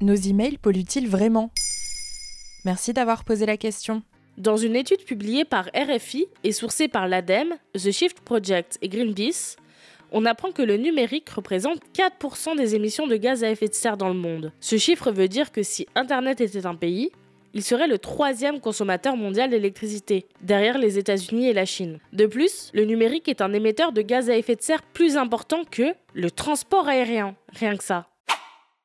Nos emails polluent-ils vraiment? Merci d'avoir posé la question. Dans une étude publiée par RFI et sourcée par l'ADEME, The Shift Project et Greenpeace, on apprend que le numérique représente 4% des émissions de gaz à effet de serre dans le monde. Ce chiffre veut dire que si Internet était un pays, il serait le troisième consommateur mondial d'électricité, derrière les États-Unis et la Chine. De plus, le numérique est un émetteur de gaz à effet de serre plus important que le transport aérien, rien que ça.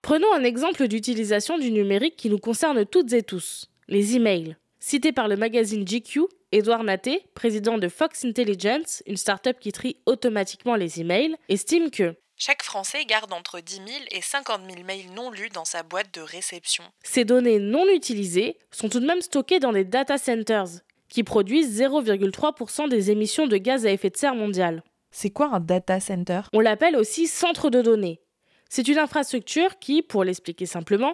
Prenons un exemple d'utilisation du numérique qui nous concerne toutes et tous, les emails. Cité par le magazine GQ, Edouard Naté, président de Fox Intelligence, une start-up qui trie automatiquement les emails, estime que chaque Français garde entre 10 000 et 50 000 mails non lus dans sa boîte de réception. Ces données non utilisées sont tout de même stockées dans des data centers, qui produisent 0,3% des émissions de gaz à effet de serre mondiales. C'est quoi un data center? On l'appelle aussi centre de données. C'est une infrastructure qui, pour l'expliquer simplement,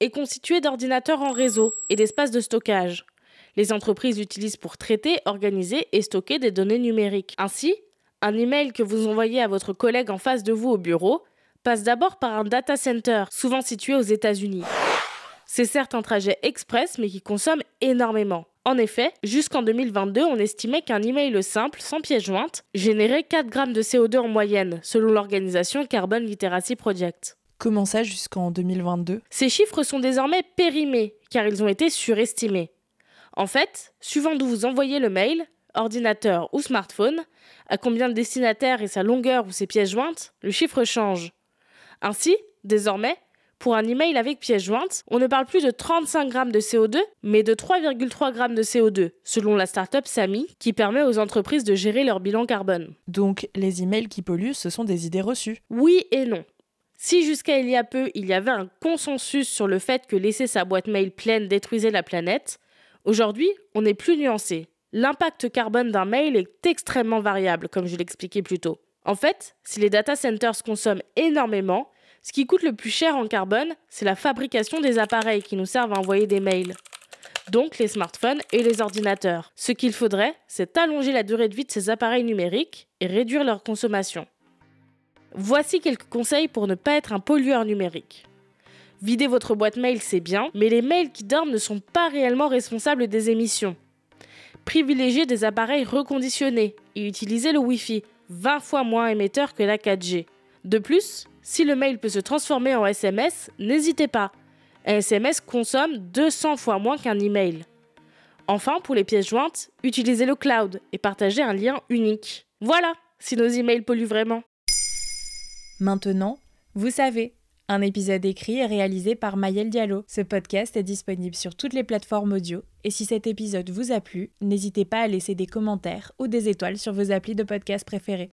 est constituée d'ordinateurs en réseau et d'espaces de stockage. Les entreprises l'utilisent pour traiter, organiser et stocker des données numériques. Ainsi, un email que vous envoyez à votre collègue en face de vous au bureau passe d'abord par un data center, souvent situé aux États-Unis. C'est certes un trajet express, mais qui consomme énormément. En effet, jusqu'en 2022, on estimait qu'un email simple, sans pièce jointe, générait 4 grammes de CO2 en moyenne, selon l'organisation Carbon Literacy Project. Comment ça jusqu'en 2022 Ces chiffres sont désormais périmés, car ils ont été surestimés. En fait, suivant d'où vous envoyez le mail, ordinateur ou smartphone, à combien de destinataires et sa longueur ou ses pièces jointes, le chiffre change. Ainsi, désormais, pour un email avec pièce jointe, on ne parle plus de 35 grammes de CO2, mais de 3,3 grammes de CO2, selon la startup Sami, qui permet aux entreprises de gérer leur bilan carbone. Donc, les emails qui polluent, ce sont des idées reçues Oui et non. Si jusqu'à il y a peu, il y avait un consensus sur le fait que laisser sa boîte mail pleine détruisait la planète, aujourd'hui, on est plus nuancé. L'impact carbone d'un mail est extrêmement variable, comme je l'expliquais plus tôt. En fait, si les data centers consomment énormément, ce qui coûte le plus cher en carbone, c'est la fabrication des appareils qui nous servent à envoyer des mails. Donc les smartphones et les ordinateurs. Ce qu'il faudrait, c'est allonger la durée de vie de ces appareils numériques et réduire leur consommation. Voici quelques conseils pour ne pas être un pollueur numérique. Vider votre boîte mail, c'est bien, mais les mails qui dorment ne sont pas réellement responsables des émissions. Privilégiez des appareils reconditionnés et utilisez le Wi-Fi, 20 fois moins émetteur que la 4G. De plus, si le mail peut se transformer en SMS, n'hésitez pas. Un SMS consomme 200 fois moins qu'un email. Enfin, pour les pièces jointes, utilisez le cloud et partagez un lien unique. Voilà, si nos emails polluent vraiment. Maintenant, vous savez. Un épisode écrit et réalisé par Mayel Diallo. Ce podcast est disponible sur toutes les plateformes audio. Et si cet épisode vous a plu, n'hésitez pas à laisser des commentaires ou des étoiles sur vos applis de podcast préférés.